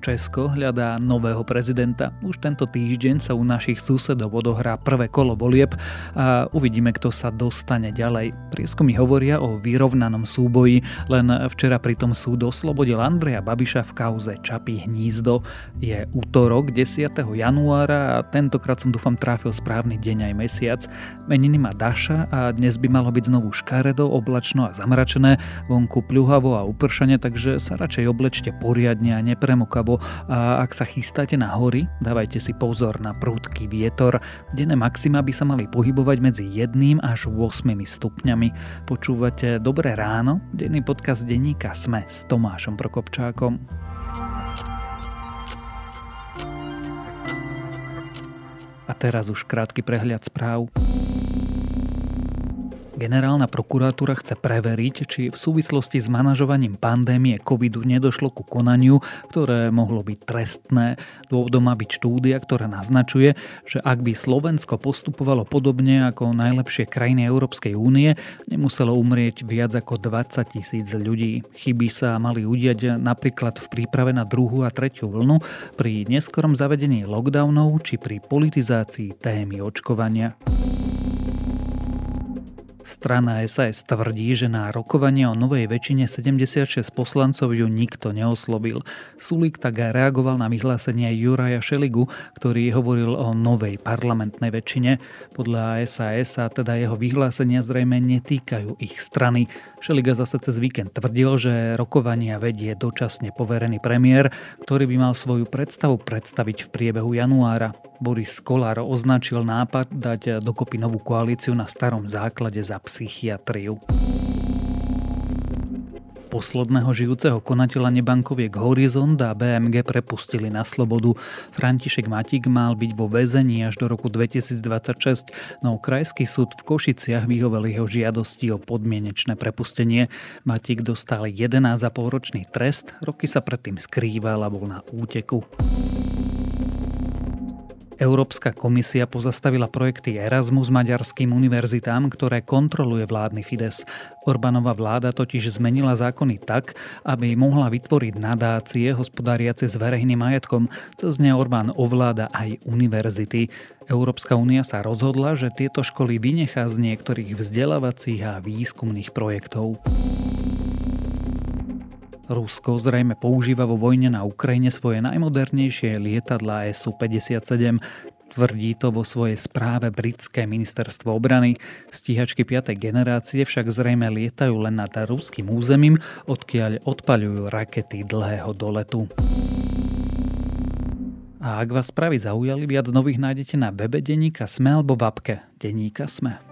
Česko hľadá nového prezidenta. Už tento týždeň sa u našich susedov odohrá prvé kolo volieb a uvidíme, kto sa dostane ďalej. Prieskumy hovoria o vyrovnanom súboji, len včera pritom súd oslobodil Andreja Babiša v kauze Čapí hnízdo. Je útorok 10. januára a tentokrát som dúfam tráfil správny deň aj mesiac. Meniny má Daša a dnes by malo byť znovu škaredo, oblačno a zamračené, vonku pľuhavo a upršanie, takže sa radšej oblečte poriadne a nepremokavo alebo ak sa chystáte na hory, dávajte si pozor na prúdky vietor. Denné maxima by sa mali pohybovať medzi 1 až 8 stupňami. Počúvate Dobré ráno, denný podcast denníka Sme s Tomášom Prokopčákom. A teraz už krátky prehľad správ. Generálna prokuratúra chce preveriť, či v súvislosti s manažovaním pandémie covidu nedošlo ku konaniu, ktoré mohlo byť trestné. Dôvodom má byť štúdia, ktorá naznačuje, že ak by Slovensko postupovalo podobne ako najlepšie krajiny Európskej únie, nemuselo umrieť viac ako 20 tisíc ľudí. Chyby sa mali udiať napríklad v príprave na druhú a tretiu vlnu, pri neskorom zavedení lockdownov či pri politizácii témy očkovania. Strana SAS tvrdí, že na rokovanie o novej väčšine 76 poslancov ju nikto neoslobil. Sulík tak reagoval na vyhlásenie Juraja Šeligu, ktorý hovoril o novej parlamentnej väčšine. Podľa SAS sa teda jeho vyhlásenia zrejme netýkajú ich strany. Šeliga zase cez víkend tvrdil, že rokovania vedie dočasne poverený premiér, ktorý by mal svoju predstavu predstaviť v priebehu januára. Boris Kolár označil nápad dať dokopy novú koalíciu na starom základe za psychiatriu. Posledného žijúceho konateľa nebankoviek Horizont a BMG prepustili na slobodu. František Matík mal byť vo väzení až do roku 2026, no Krajský súd v Košiciach vyhovel jeho žiadosti o podmienečné prepustenie. Matík dostal 11,5 ročný trest, roky sa predtým skrýval a bol na úteku. Európska komisia pozastavila projekty Erasmus maďarským univerzitám, ktoré kontroluje vládny Fides. Orbánova vláda totiž zmenila zákony tak, aby mohla vytvoriť nadácie hospodáriace s verejným majetkom. Cez ne Orbán ovláda aj univerzity. Európska únia sa rozhodla, že tieto školy vynechá z niektorých vzdelávacích a výskumných projektov. Rusko zrejme používa vo vojne na Ukrajine svoje najmodernejšie lietadlá Su-57. Tvrdí to vo svojej správe britské ministerstvo obrany. Stíhačky 5. generácie však zrejme lietajú len nad ruským územím, odkiaľ odpaľujú rakety dlhého doletu. A ak vás správy zaujali, viac nových nájdete na webe Deníka Sme alebo v apke Deníka Sme.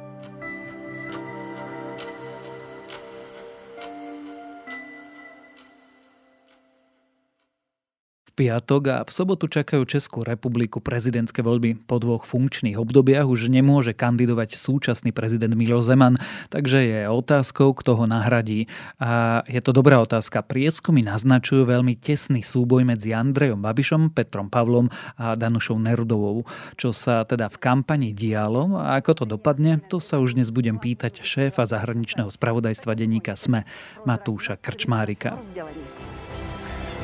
Piatok a v sobotu čakajú Českú republiku prezidentské voľby. Po dvoch funkčných obdobiach už nemôže kandidovať súčasný prezident Milo Zeman, takže je otázkou, kto ho nahradí. A je to dobrá otázka. Prieskumy naznačujú veľmi tesný súboj medzi Andrejom Babišom, Petrom Pavlom a Danušou Nerudovou. Čo sa teda v kampani dialo a ako to dopadne, to sa už dnes budem pýtať šéfa zahraničného spravodajstva denníka SME Matúša Krčmárika.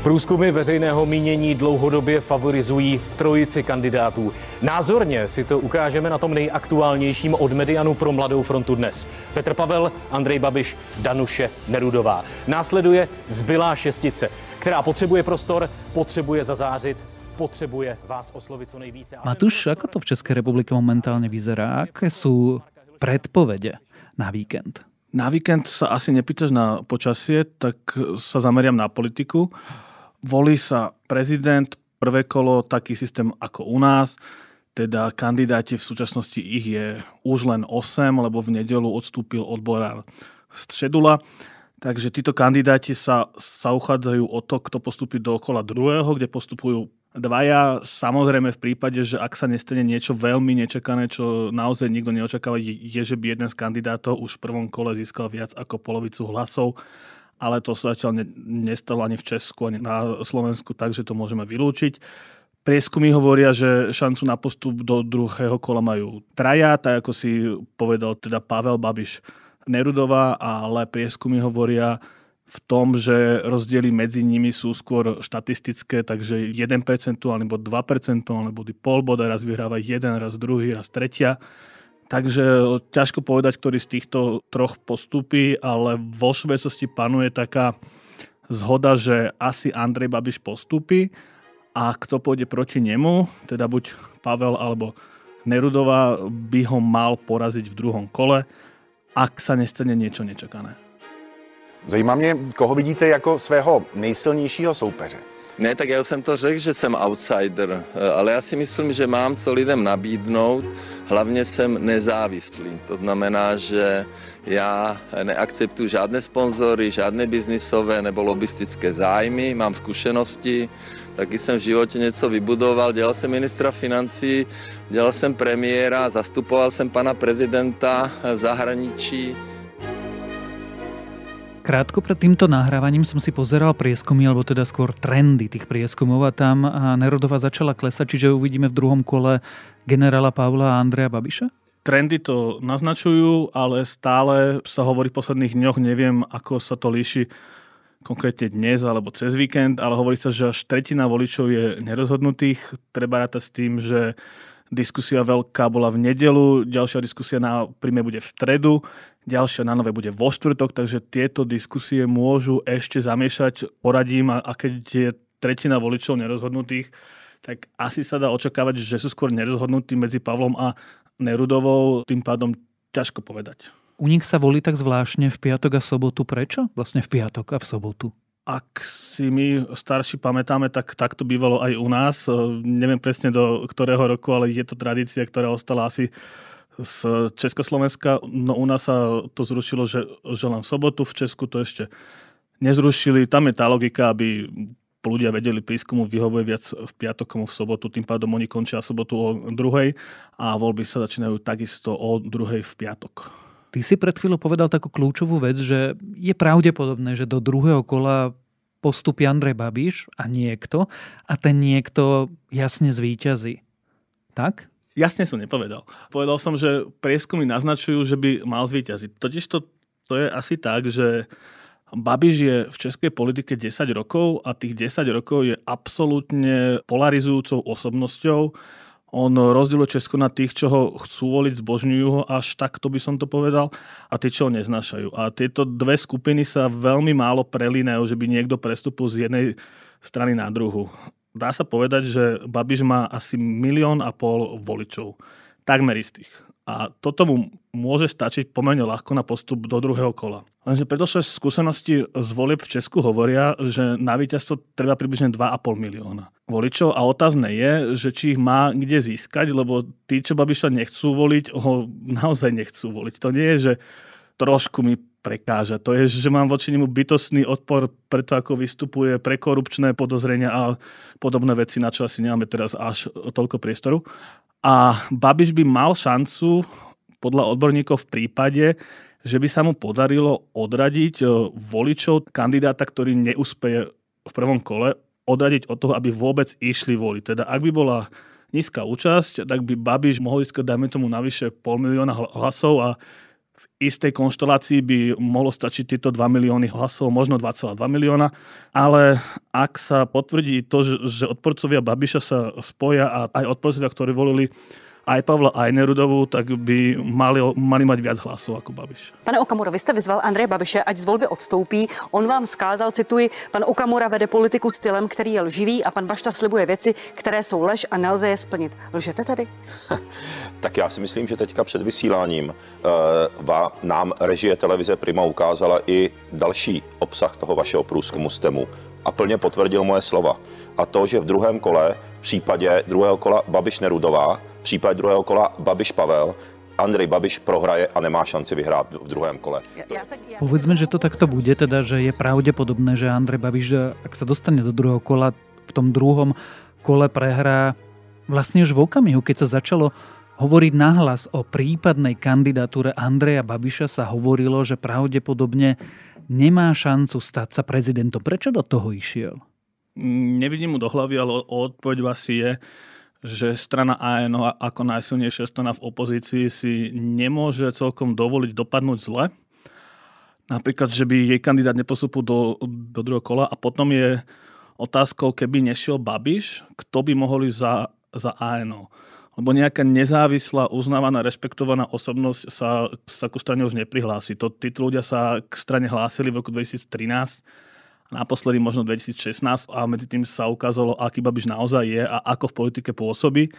Průzkumy veřejného mínění dlouhodobě favorizují trojici kandidátů. Názorně si to ukážeme na tom nejaktuálnějším od Medianu pro Mladou frontu dnes. Petr Pavel, Andrej Babiš, Danuše Nerudová. Následuje zbylá šestice, která potřebuje prostor, potřebuje zazářit, potřebuje vás oslovit co nejvíce. Matúš, ako to v Českej republike momentálne vyzerá? Aké sú predpovede na víkend? Na víkend sa asi nepýtaš na počasie, tak sa zameriam na politiku. Volí sa prezident, prvé kolo, taký systém ako u nás, teda kandidáti v súčasnosti ich je už len 8, lebo v nedelu odstúpil odborár Středula. Takže títo kandidáti sa, sa uchádzajú o to, kto postupí do kola druhého, kde postupujú dvaja. Samozrejme v prípade, že ak sa nestane niečo veľmi nečakané, čo naozaj nikto neočakáva, je, že by jeden z kandidátov už v prvom kole získal viac ako polovicu hlasov ale to sa zatiaľ nestalo ani v Česku, ani na Slovensku, takže to môžeme vylúčiť. Prieskumy hovoria, že šancu na postup do druhého kola majú traja, tak ako si povedal teda Pavel Babiš Nerudová, ale prieskumy hovoria, v tom, že rozdiely medzi nimi sú skôr štatistické, takže 1% alebo 2% alebo pol boda, raz vyhráva jeden, raz druhý, raz tretia. Takže ťažko povedať, ktorý z týchto troch postupí, ale vo všeobecnosti panuje taká zhoda, že asi Andrej Babiš postupí a kto pôjde proti nemu, teda buď Pavel alebo Nerudová, by ho mal poraziť v druhom kole, ak sa nestane niečo nečakané. Zajímá mě, koho vidíte jako svého nejsilnějšího soupeře. Ne, tak já jsem to řekl, že jsem outsider, ale já si myslím, že mám co lidem nabídnout. Hlavně jsem nezávislý. To znamená, že já neakceptuji žádné sponzory, žádné biznisové nebo lobistické zájmy, mám zkušenosti, taky jsem v životě něco vybudoval, dělal jsem ministra financí, dělal jsem premiéra, zastupoval jsem pana prezidenta v zahraničí. Krátko pred týmto nahrávaním som si pozeral prieskumy, alebo teda skôr trendy tých prieskumov a tam Nerodova začala klesať, čiže uvidíme v druhom kole generála Pavla a Andreja Babiša? Trendy to naznačujú, ale stále sa hovorí v posledných dňoch, neviem, ako sa to líši konkrétne dnes alebo cez víkend, ale hovorí sa, že až tretina voličov je nerozhodnutých. Treba rátať s tým, že diskusia veľká bola v nedelu, ďalšia diskusia na príjme bude v stredu ďalšia na nové bude vo štvrtok, takže tieto diskusie môžu ešte zamiešať poradím a, a keď je tretina voličov nerozhodnutých, tak asi sa dá očakávať, že sú skôr nerozhodnutí medzi Pavlom a Nerudovou, tým pádom ťažko povedať. U nich sa volí tak zvláštne v piatok a sobotu. Prečo? Vlastne v piatok a v sobotu. Ak si my starší pamätáme, tak tak to bývalo aj u nás. Neviem presne do ktorého roku, ale je to tradícia, ktorá ostala asi z Československa. No u nás sa to zrušilo, že, že len v sobotu, v Česku to ešte nezrušili. Tam je tá logika, aby ľudia vedeli prísť, komu vyhovuje viac v piatok, v sobotu. Tým pádom oni končia sobotu o druhej a voľby sa začínajú takisto o druhej v piatok. Ty si pred chvíľou povedal takú kľúčovú vec, že je pravdepodobné, že do druhého kola postupí Andrej Babiš a niekto a ten niekto jasne zvíťazí. Tak? Jasne som nepovedal. Povedal som, že prieskumy naznačujú, že by mal zvíťaziť. Totiž to, to je asi tak, že Babiš je v českej politike 10 rokov a tých 10 rokov je absolútne polarizujúcou osobnosťou. On rozdieluje Česko na tých, čo ho chcú voliť, zbožňujú ho, až takto by som to povedal, a tí, čo ho neznášajú. A tieto dve skupiny sa veľmi málo prelínajú, že by niekto prestúpil z jednej strany na druhu dá sa povedať, že Babiš má asi milión a pol voličov. Takmer istých. A toto mu môže stačiť pomerne ľahko na postup do druhého kola. Lenže predošlé skúsenosti z volieb v Česku hovoria, že na víťazstvo treba približne 2,5 milióna voličov a otázne je, že či ich má kde získať, lebo tí, čo Babiša nechcú voliť, ho naozaj nechcú voliť. To nie je, že trošku mi prekáža. To je, že mám voči nemu bytostný odpor preto, ako vystupuje pre korupčné podozrenia a podobné veci, na čo asi nemáme teraz až toľko priestoru. A Babiš by mal šancu podľa odborníkov v prípade, že by sa mu podarilo odradiť e, voličov kandidáta, ktorý neúspeje v prvom kole, odradiť od toho, aby vôbec išli voliť. Teda ak by bola nízka účasť, tak by Babiš mohol získať, dajme tomu, navyše pol milióna hlasov a v istej konštelácii by mohlo stačiť tieto 2 milióny hlasov, možno 2,2 milióna, ale ak sa potvrdí to, že, že odporcovia Babiša sa spoja a aj odporcovia, ktorí volili aj Pavla, aj Nerudovú, tak by mali, mali mať viac hlasov ako Babiš. Pane Okamura, vy jste vyzval Andreje Babiše, ať z volby odstoupí. On vám skázal, cituji, pan Okamura vede politiku stylem, který je lživý a pan Bašta slibuje věci, které jsou lež a nelze je splnit. Lžete tedy? tak já si myslím, že teďka před vysíláním uh, nám režie televize Prima ukázala i další obsah toho vašeho průzkumu STEMu a plně potvrdil moje slova. A to, že v druhém kole, v případě druhého kola Babiš Nerudová, případě druhého kola Babiš Pavel, Andrej Babiš prohraje a nemá šanci vyhrát v druhém kole. Ja, ja sa, ja Povedzme, že to takto bude, teda, že je pravdepodobné, že Andrej Babiš, ak sa dostane do druhého kola, v tom druhom kole prehrá vlastne už v okamihu, keď sa začalo hovoriť nahlas o prípadnej kandidatúre Andreja Babiša sa hovorilo, že pravdepodobne nemá šancu stať sa prezidentom. Prečo do toho išiel? Nevidím mu do hlavy, ale odpoveď asi je, že strana ANO ako najsilnejšia strana v opozícii si nemôže celkom dovoliť dopadnúť zle. Napríklad, že by jej kandidát nepostupil do, do druhého kola a potom je otázkou, keby nešiel Babiš, kto by mohol ísť za, za ANO. Lebo nejaká nezávislá, uznávaná, rešpektovaná osobnosť sa, sa ku strane už neprihlási. To, títo ľudia sa k strane hlásili v roku 2013 naposledy možno 2016 a medzi tým sa ukázalo, aký Babiš naozaj je a ako v politike pôsobí.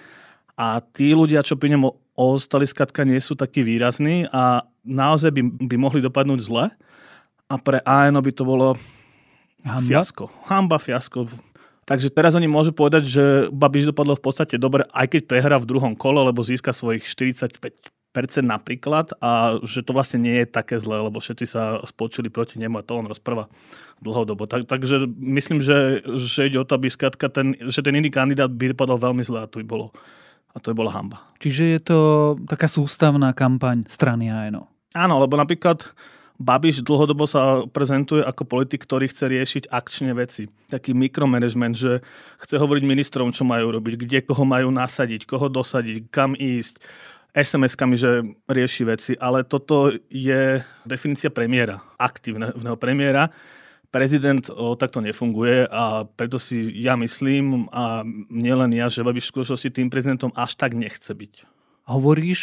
A tí ľudia, čo pri ňom ostali skratka, nie sú takí výrazní a naozaj by, by mohli dopadnúť zle. A pre ANO by to bolo Hamba? fiasko. Hamba, fiasko. Takže teraz oni môžu povedať, že Babiš dopadlo v podstate dobre, aj keď prehrá v druhom kole, lebo získa svojich 45 napríklad a že to vlastne nie je také zlé, lebo všetci sa spočili proti nemu a to on rozpráva dlhodobo. Tak, takže myslím, že, že ide o to, aby skratka ten, že ten iný kandidát by dopadol veľmi zle a to by bolo, a to by bola hamba. Čiže je to taká sústavná kampaň strany ANO. Áno, lebo napríklad Babiš dlhodobo sa prezentuje ako politik, ktorý chce riešiť akčne veci. Taký mikromanagement, že chce hovoriť ministrom, čo majú robiť, kde koho majú nasadiť, koho dosadiť, kam ísť, SMS-kami, že rieši veci, ale toto je definícia premiéra, aktívneho premiéra. Prezident o, takto nefunguje a preto si ja myslím, a nielen ja, že Babiš v skutočnosti tým prezidentom až tak nechce byť. Hovoríš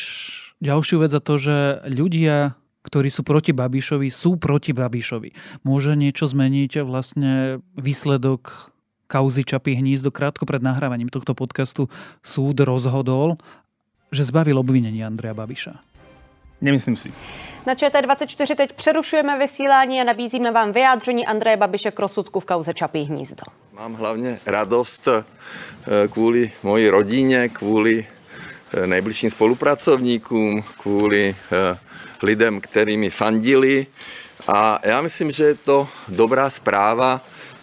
ďalšiu vec za to, že ľudia, ktorí sú proti Babišovi, sú proti Babišovi. Môže niečo zmeniť vlastne výsledok kauzy Čapy hnízdo krátko pred nahrávaním tohto podcastu súd rozhodol že zbavil obvinení Andreja Babiša? Nemyslím si. Na ČT24 teď přerušujeme vysílání a nabízíme vám vyjádření Andreje Babiše k rozsudku v kauze Čapí hnízdo. Mám hlavně radost eh, kvůli mojí rodině, kvůli eh, nejbližším spolupracovníkům, kvůli eh, lidem, který mi fandili. A já myslím, že je to dobrá zpráva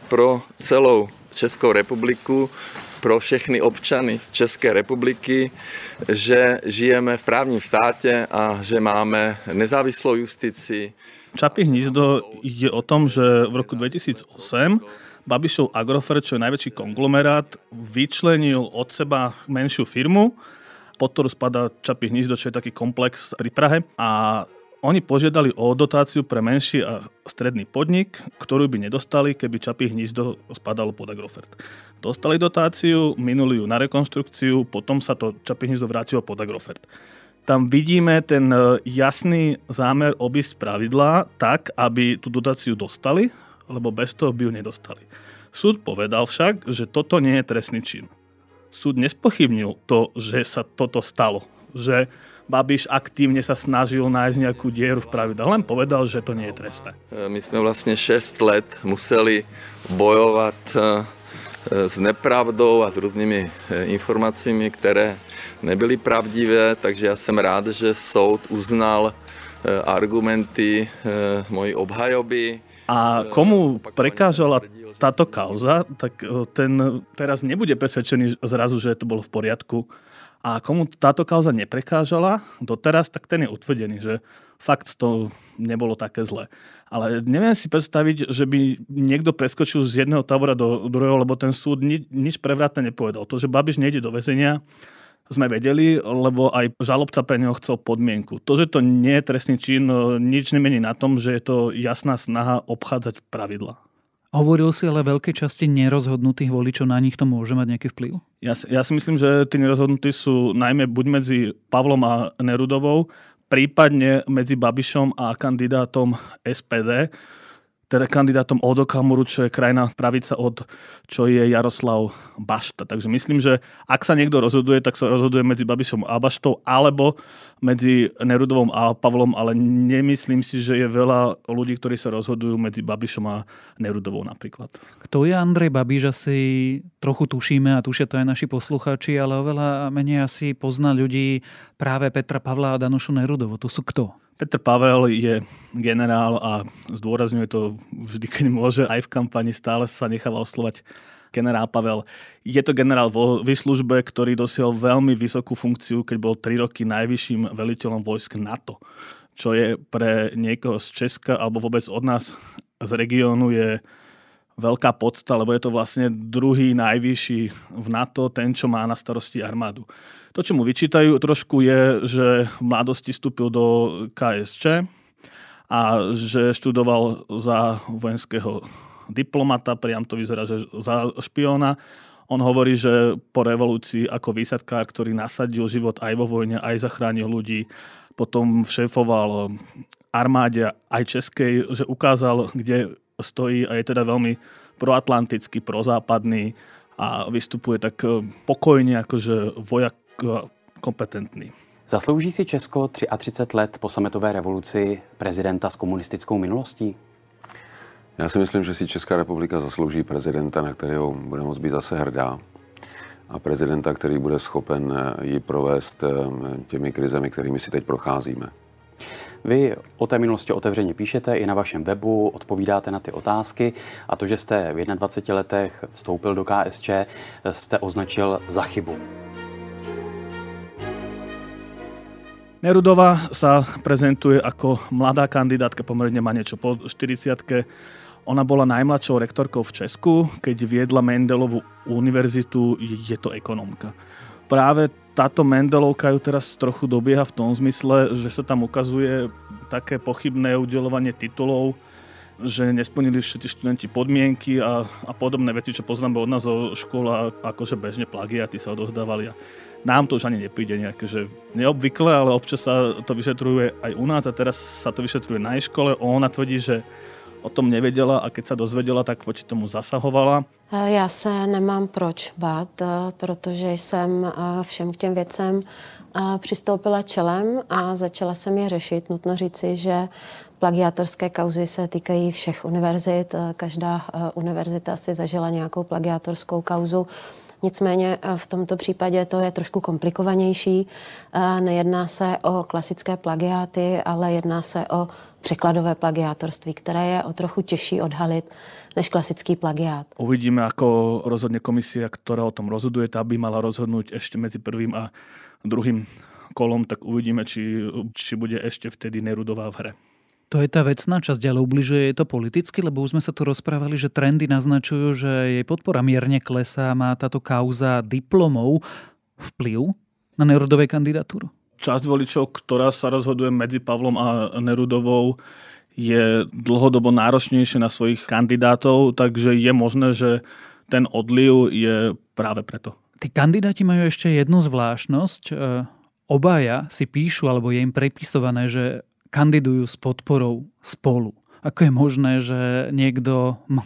pro celou Českou republiku, pro všechny občany České republiky, že žijeme v právním státě a že máme nezávislou justici. Čapí hnízdo je o tom, že v roku 2008 Babišov Agrofert, čo je najväčší konglomerát, vyčlenil od seba menšiu firmu, pod ktorú spadá Čapí hnízdo, čo je taký komplex pri Prahe. A oni požiadali o dotáciu pre menší a stredný podnik, ktorú by nedostali, keby Čapí hnízdo spadalo pod Agrofert. Dostali dotáciu, minuli ju na rekonstrukciu, potom sa to Čapí hnízdo vrátilo pod Agrofert. Tam vidíme ten e, jasný zámer obísť pravidlá tak, aby tú dotáciu dostali, lebo bez toho by ju nedostali. Súd povedal však, že toto nie je trestný čin. Súd nespochybnil to, že sa toto stalo. Že Babiš aktívne sa snažil nájsť nejakú dieru v pravidle. Len povedal, že to nie je trestné. My sme vlastne 6 let museli bojovať e, s nepravdou a s různými e, informáciami, které nebyly pravdivé, takže já jsem rád, že soud uznal e, argumenty mojej obhajoby. A komu prekážala táto kauza, tak ten teraz nebude presvedčený zrazu, že to bolo v poriadku a komu táto kauza neprekážala doteraz, tak ten je utvrdený, že fakt to nebolo také zlé. Ale neviem si predstaviť, že by niekto preskočil z jedného tábora do druhého, lebo ten súd ni- nič prevratné nepovedal. To, že Babiš nejde do väzenia, sme vedeli, lebo aj žalobca pre neho chcel podmienku. To, že to nie je trestný čin, nič nemení na tom, že je to jasná snaha obchádzať pravidla. Hovoril si ale veľkej časti nerozhodnutých voličov, na nich to môže mať nejaký vplyv? Ja, ja si myslím, že tí nerozhodnutí sú najmä buď medzi Pavlom a Nerudovou, prípadne medzi Babišom a kandidátom SPD, teda kandidátom od Okamuru, čo je krajná pravica od, čo je Jaroslav Bašta. Takže myslím, že ak sa niekto rozhoduje, tak sa rozhoduje medzi Babišom a Baštou, alebo medzi Nerudovom a Pavlom, ale nemyslím si, že je veľa ľudí, ktorí sa rozhodujú medzi Babišom a Nerudovou napríklad. Kto je Andrej Babiš, asi trochu tušíme a tušia to aj naši poslucháči, ale oveľa menej asi pozná ľudí práve Petra Pavla a Danušu Nerudovu. To sú kto? Petr Pavel je generál a zdôrazňuje to vždy, keď môže, aj v kampani stále sa necháva oslovať generál Pavel. Je to generál vo výslužbe, ktorý dosiel veľmi vysokú funkciu, keď bol 3 roky najvyšším veliteľom vojsk NATO. Čo je pre niekoho z Česka alebo vôbec od nás z regiónu je veľká podsta, lebo je to vlastne druhý najvyšší v NATO, ten, čo má na starosti armádu. To, čo mu vyčítajú trošku, je, že v mladosti vstúpil do KSČ a že študoval za vojenského diplomata, priam to vyzerá, že za špiona. On hovorí, že po revolúcii ako výsadkár, ktorý nasadil život aj vo vojne, aj zachránil ľudí, potom šéfoval armáde aj českej, že ukázal, kde stojí a je teda veľmi proatlantický, prozápadný a vystupuje tak pokojne, akože vojak kompetentný. Zaslouží si Česko 33 let po sametové revoluci prezidenta s komunistickou minulostí? Já si myslím, že si Česká republika zaslouží prezidenta, na kterého bude moct být zase hrdá. A prezidenta, který bude schopen ji provést eh, těmi krizemi, kterými si teď procházíme. Vy o té minulosti otevřeně píšete i na vašem webu, odpovídáte na ty otázky a to, že jste v 21 letech vstoupil do KSČ, jste označil za chybu. Nerudová sa prezentuje ako mladá kandidátka, pomerne má niečo po 40 Ona bola najmladšou rektorkou v Česku, keď viedla Mendelovú univerzitu, je to ekonomka. Práve táto Mendelovka ju teraz trochu dobieha v tom zmysle, že sa tam ukazuje také pochybné udelovanie titulov, že nesplnili všetci študenti podmienky a, a podobné veci, čo poznáme od nás zo škola, akože bežne plagiaty sa odozdávali. A nám to už ani nepríde nejaké, že neobvykle, ale občas sa to vyšetruje aj u nás a teraz sa to vyšetruje na škole. Ona tvrdí, že o tom nevedela a keď sa dozvedela, tak proti tomu zasahovala. Já se nemám proč bát, protože jsem všem k těm věcem přistoupila čelem a začala jsem je řešit. Nutno říci, že plagiátorské kauzy se týkají všech univerzit. Každá univerzita si zažila nějakou plagiátorskou kauzu. Nicméně eh, v tomto případě to je trošku komplikovanější. Eh, nejedná se o klasické plagiáty, ale jedná se o překladové plagiátorství, které je o trochu těžší odhalit než klasický plagiát. Uvidíme, ako rozhodne komisia, ktorá o tom rozhoduje. Tá by mala rozhodnúť ešte medzi prvým a druhým kolom, tak uvidíme, či, či bude ešte vtedy Nerudová v hre. To je tá vecná časť, ale ubližuje jej to politicky, lebo už sme sa tu rozprávali, že trendy naznačujú, že jej podpora mierne klesá, má táto kauza diplomov vplyv na Nerudovej kandidatúru? Časť voličov, ktorá sa rozhoduje medzi Pavlom a Nerudovou, je dlhodobo náročnejšie na svojich kandidátov, takže je možné, že ten odliv je práve preto. Tí kandidáti majú ešte jednu zvláštnosť. Obaja si píšu, alebo je im prepisované, že kandidujú s podporou spolu. Ako je možné, že niekto má,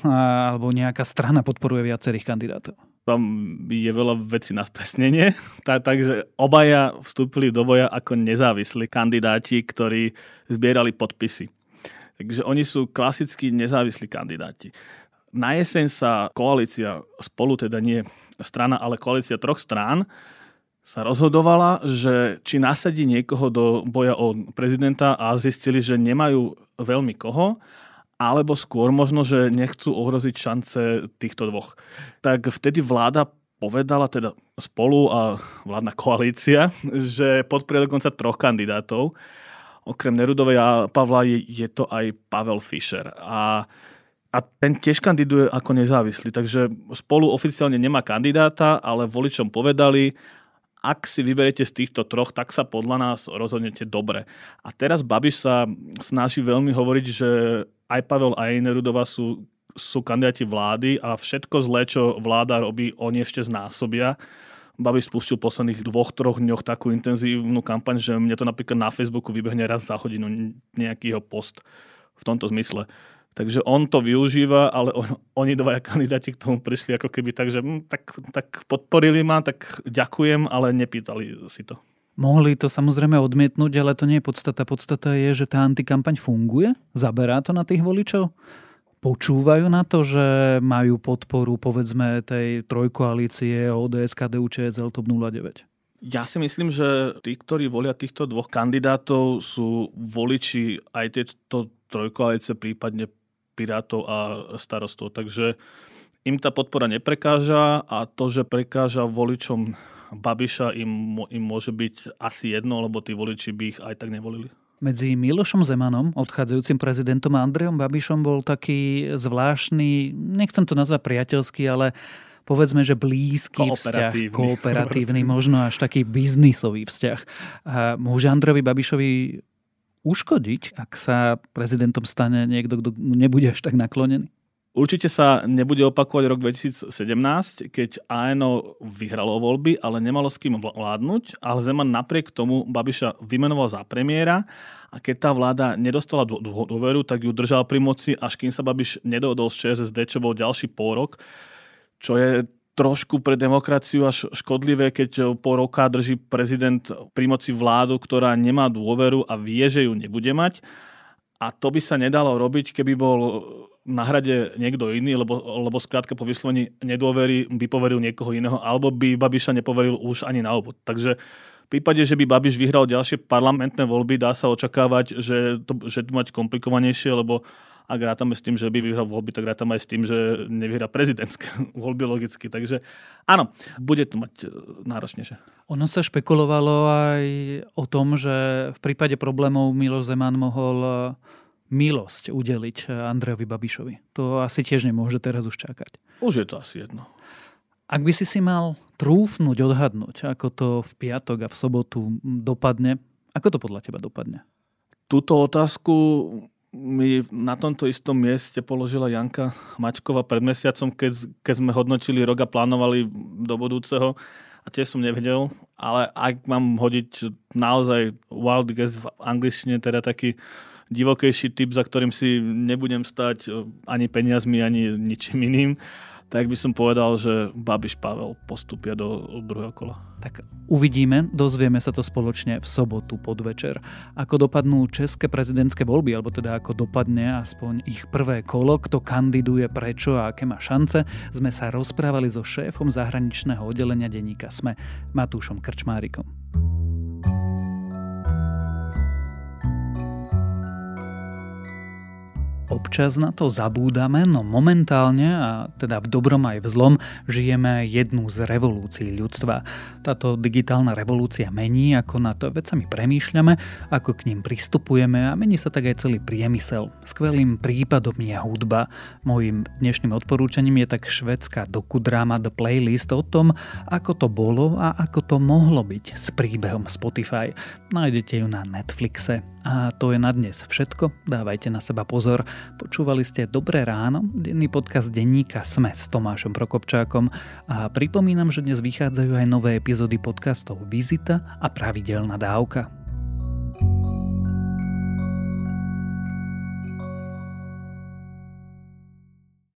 alebo nejaká strana podporuje viacerých kandidátov? Tam je veľa vecí na spresnenie, takže obaja vstúpili do boja ako nezávislí kandidáti, ktorí zbierali podpisy. Takže oni sú klasickí nezávislí kandidáti. Na jeseň sa koalícia spolu, teda nie strana, ale koalícia troch strán, sa rozhodovala, že či nasadí niekoho do boja o prezidenta a zistili, že nemajú veľmi koho, alebo skôr možno, že nechcú ohroziť šance týchto dvoch. Tak vtedy vláda povedala, teda spolu a vládna koalícia, že podporia dokonca troch kandidátov. Okrem Nerudovej a Pavla je, je to aj Pavel Fischer. A a ten tiež kandiduje ako nezávislý, takže spolu oficiálne nemá kandidáta, ale voličom povedali, ak si vyberete z týchto troch, tak sa podľa nás rozhodnete dobre. A teraz Babiš sa snaží veľmi hovoriť, že aj Pavel, aj Nerudová sú, sú kandidáti vlády a všetko zlé, čo vláda robí, oni ešte znásobia. Babiš spustil posledných dvoch, troch dňoch takú intenzívnu kampaň, že mne to napríklad na Facebooku vybehne raz za hodinu nejaký jeho post v tomto zmysle. Takže on to využíva, ale on, oni dvaja kandidáti k tomu prišli ako keby tak, že hm, tak, tak podporili ma, tak ďakujem, ale nepýtali si to. Mohli to samozrejme odmietnúť, ale to nie je podstata. Podstata je, že tá antikampaň funguje? Zaberá to na tých voličov? Počúvajú na to, že majú podporu povedzme tej trojkoalície ODS, KDU, ČSL, TOP 09? Ja si myslím, že tí, ktorí volia týchto dvoch kandidátov, sú voliči aj tejto trojkoalície, prípadne Pirátov a starostov. Takže im tá podpora neprekáža a to, že prekáža voličom Babiša im, im môže byť asi jedno, lebo tí voliči by ich aj tak nevolili. Medzi Milošom Zemanom, odchádzajúcim prezidentom a Andrejom Babišom bol taký zvláštny, nechcem to nazvať priateľský, ale povedzme, že blízky kooperatívny. vzťah, kooperatívny, možno až taký biznisový vzťah. A môže Andrejovi Babišovi uškodiť, ak sa prezidentom stane niekto, kto nebude až tak naklonený? Určite sa nebude opakovať rok 2017, keď ANO vyhralo voľby, ale nemalo s kým vládnuť, ale Zeman napriek tomu Babiša vymenoval za premiéra a keď tá vláda nedostala dôveru, tak ju držal pri moci, až kým sa Babiš nedohodol s ČSSD, čo bol ďalší pôrok, čo je trošku pre demokraciu až škodlivé, keď po roka drží prezident pri moci vládu, ktorá nemá dôveru a vie, že ju nebude mať. A to by sa nedalo robiť, keby bol na hrade niekto iný, lebo, lebo skrátka po vyslovení nedôvery by poveril niekoho iného, alebo by Babiša nepoveril už ani na obod. Takže v prípade, že by Babiš vyhral ďalšie parlamentné voľby, dá sa očakávať, že to, že to mať komplikovanejšie, lebo ak rátame s tým, že by vyhral voľby, tak rátame aj s tým, že nevyhrá prezidentské voľby logicky. Takže áno, bude to mať e, náročnejšie. Ono sa špekulovalo aj o tom, že v prípade problémov Miloš Zeman mohol e, milosť udeliť Andrejovi Babišovi. To asi tiež nemôže teraz už čakať. Už je to asi jedno. Ak by si si mal trúfnuť, odhadnúť, ako to v piatok a v sobotu dopadne, ako to podľa teba dopadne? Túto otázku mi na tomto istom mieste položila Janka Maťková pred mesiacom, keď, keď sme hodnotili rok a plánovali do budúceho a tiež som nevedel, ale ak mám hodiť naozaj wild guess v angličtine, teda taký divokejší typ, za ktorým si nebudem stať eh, ani peniazmi, ani ničím iným, tak by som povedal, že Babiš Pavel postupia do druhého kola. Tak uvidíme, dozvieme sa to spoločne v sobotu podvečer. Ako dopadnú české prezidentské voľby, alebo teda ako dopadne aspoň ich prvé kolo, kto kandiduje, prečo a aké má šance, sme sa rozprávali so šéfom zahraničného oddelenia denníka SME, Matúšom Krčmárikom. Občas na to zabúdame, no momentálne, a teda v dobrom aj v zlom, žijeme jednu z revolúcií ľudstva. Táto digitálna revolúcia mení, ako na to vecami premýšľame, ako k ním pristupujeme a mení sa tak aj celý priemysel. Skvelým prípadom je hudba. Mojím dnešným odporúčaním je tak švedská dokudráma The Playlist o tom, ako to bolo a ako to mohlo byť s príbehom Spotify. Nájdete ju na Netflixe. A to je na dnes všetko. Dávajte na seba pozor. Počúvali ste Dobré ráno, denný podcast denníka Sme s Tomášom Prokopčákom a pripomínam, že dnes vychádzajú aj nové epizódy podcastov Vizita a Pravidelná dávka.